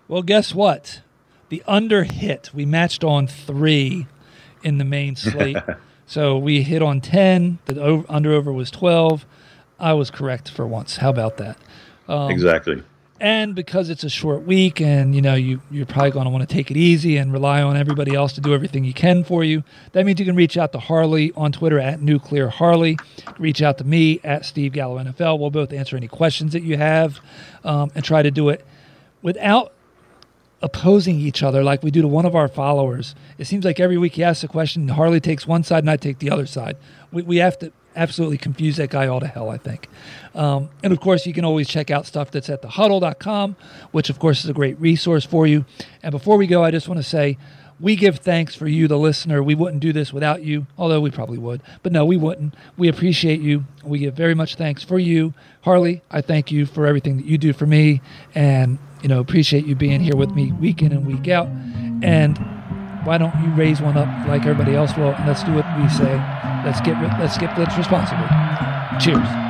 Well, guess what? The under hit. We matched on three in the main slate. so we hit on 10. The over, under over was 12. I was correct for once. How about that? Um, exactly and because it's a short week and you know you you're probably going to want to take it easy and rely on everybody else to do everything you can for you that means you can reach out to harley on twitter at nuclear harley reach out to me at steve gallo nfl we'll both answer any questions that you have um, and try to do it without opposing each other like we do to one of our followers it seems like every week he asks a question harley takes one side and i take the other side we, we have to absolutely confuse that guy all to hell, I think. Um, and of course, you can always check out stuff that's at thehuddle.com, which of course is a great resource for you. And before we go, I just want to say we give thanks for you, the listener. We wouldn't do this without you, although we probably would. But no, we wouldn't. We appreciate you. We give very much thanks for you. Harley, I thank you for everything that you do for me and, you know, appreciate you being here with me week in and week out. And why don't you raise one up like everybody else will? And let's do what we say. Let's get let's get blitz responsibly. Cheers.